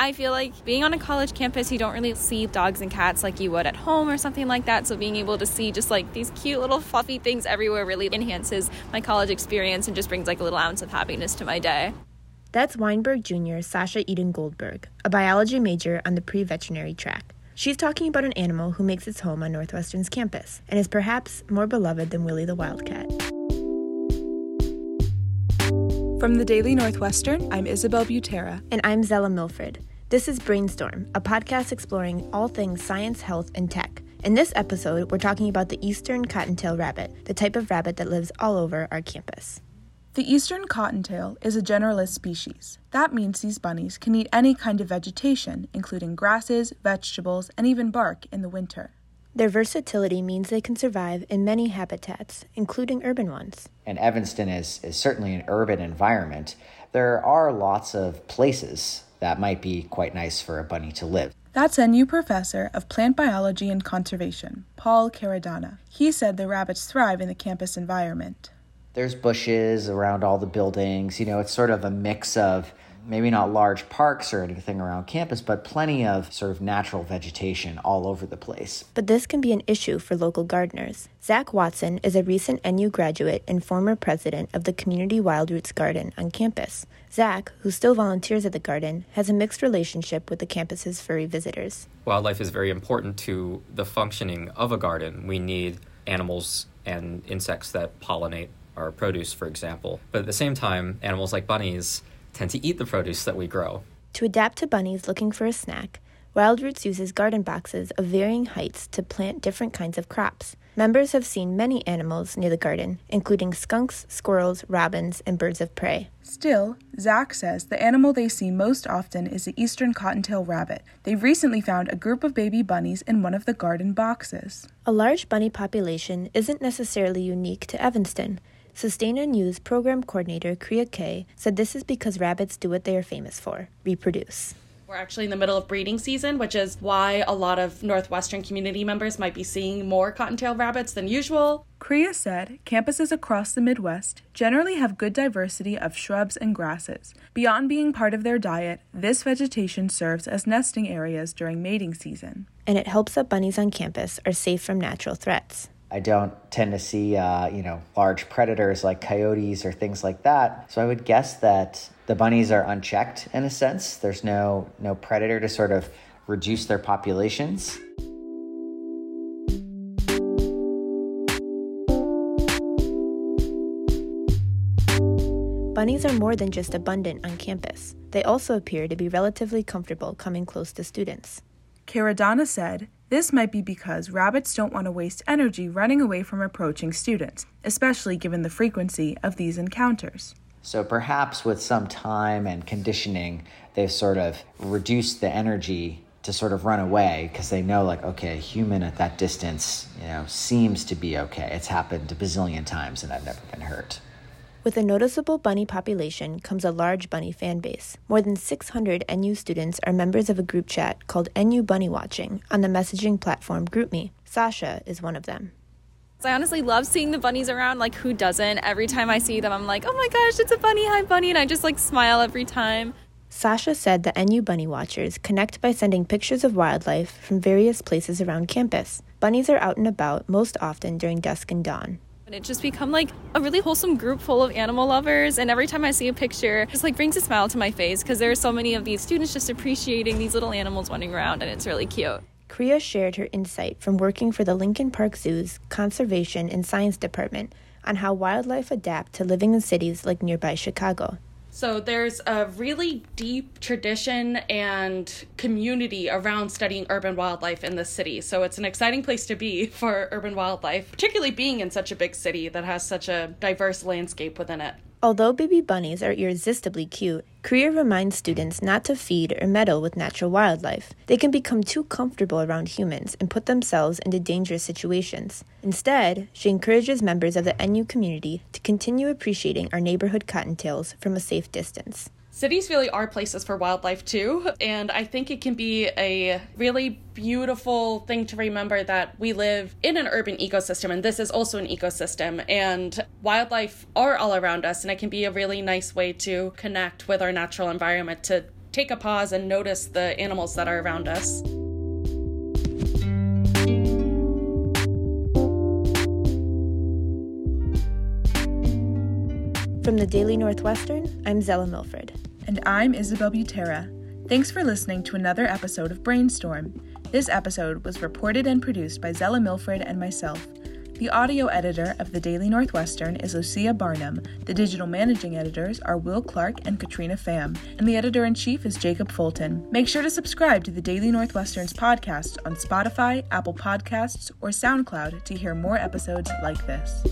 I feel like being on a college campus, you don't really see dogs and cats like you would at home or something like that. So being able to see just like these cute little fluffy things everywhere really enhances my college experience and just brings like a little ounce of happiness to my day. That's Weinberg Jr. Sasha Eden Goldberg, a biology major on the pre veterinary track. She's talking about an animal who makes its home on Northwestern's campus and is perhaps more beloved than Willie the Wildcat. From the Daily Northwestern, I'm Isabel Butera. And I'm Zella Milford. This is Brainstorm, a podcast exploring all things science, health, and tech. In this episode, we're talking about the eastern cottontail rabbit, the type of rabbit that lives all over our campus. The eastern cottontail is a generalist species. That means these bunnies can eat any kind of vegetation, including grasses, vegetables, and even bark in the winter. Their versatility means they can survive in many habitats, including urban ones. And Evanston is, is certainly an urban environment. There are lots of places that might be quite nice for a bunny to live. That's a new professor of plant biology and conservation, Paul CaraDonna. He said the rabbits thrive in the campus environment. There's bushes around all the buildings. You know, it's sort of a mix of maybe not large parks or anything around campus, but plenty of sort of natural vegetation all over the place. But this can be an issue for local gardeners. Zach Watson is a recent NU graduate and former president of the Community Wild Roots Garden on campus. Zach, who still volunteers at the garden, has a mixed relationship with the campus's furry visitors. Wildlife is very important to the functioning of a garden. We need animals and insects that pollinate our produce, for example. But at the same time, animals like bunnies tend to eat the produce that we grow. To adapt to bunnies looking for a snack, Wild Roots uses garden boxes of varying heights to plant different kinds of crops. Members have seen many animals near the garden, including skunks, squirrels, robins, and birds of prey. Still, Zach says the animal they see most often is the eastern cottontail rabbit. They've recently found a group of baby bunnies in one of the garden boxes. A large bunny population isn't necessarily unique to Evanston. Sustain NU's program coordinator, Kriya K, said this is because rabbits do what they are famous for reproduce. We're actually in the middle of breeding season, which is why a lot of Northwestern community members might be seeing more cottontail rabbits than usual. Kriya said campuses across the Midwest generally have good diversity of shrubs and grasses. Beyond being part of their diet, this vegetation serves as nesting areas during mating season. And it helps that bunnies on campus are safe from natural threats. I don't tend to see, uh, you know, large predators like coyotes or things like that. So I would guess that the bunnies are unchecked in a sense. There's no no predator to sort of reduce their populations. Bunnies are more than just abundant on campus. They also appear to be relatively comfortable coming close to students. CaraDonna said, this might be because rabbits don't want to waste energy running away from approaching students, especially given the frequency of these encounters. So perhaps with some time and conditioning, they've sort of reduced the energy to sort of run away because they know, like, okay, a human at that distance, you know, seems to be okay. It's happened a bazillion times and I've never been hurt. With a noticeable bunny population comes a large bunny fan base. More than 600 NU students are members of a group chat called NU Bunny Watching on the messaging platform GroupMe. Sasha is one of them. I honestly love seeing the bunnies around. Like, who doesn't? Every time I see them, I'm like, oh my gosh, it's a bunny. Hi, bunny. And I just like smile every time. Sasha said the NU Bunny Watchers connect by sending pictures of wildlife from various places around campus. Bunnies are out and about most often during dusk and dawn. And it just become like a really wholesome group full of animal lovers. And every time I see a picture, just like brings a smile to my face because there are so many of these students just appreciating these little animals running around, and it's really cute. Kriya shared her insight from working for the Lincoln Park Zoo's Conservation and Science Department on how wildlife adapt to living in cities like nearby Chicago. So there's a really deep tradition and community around studying urban wildlife in the city. So it's an exciting place to be for urban wildlife, particularly being in such a big city that has such a diverse landscape within it. Although baby bunnies are irresistibly cute, Kriya reminds students not to feed or meddle with natural wildlife. They can become too comfortable around humans and put themselves into dangerous situations. Instead, she encourages members of the NU community to continue appreciating our neighborhood cottontails from a safe distance. Cities really are places for wildlife too, and I think it can be a really beautiful thing to remember that we live in an urban ecosystem and this is also an ecosystem and wildlife are all around us and it can be a really nice way to connect with our natural environment to take a pause and notice the animals that are around us. From the Daily Northwestern, I'm Zella Milford. And I'm Isabel Butera. Thanks for listening to another episode of Brainstorm. This episode was reported and produced by Zella Milford and myself. The audio editor of the Daily Northwestern is Lucia Barnum. The digital managing editors are Will Clark and Katrina Pham, and the editor in chief is Jacob Fulton. Make sure to subscribe to the Daily Northwestern's podcast on Spotify, Apple Podcasts, or SoundCloud to hear more episodes like this.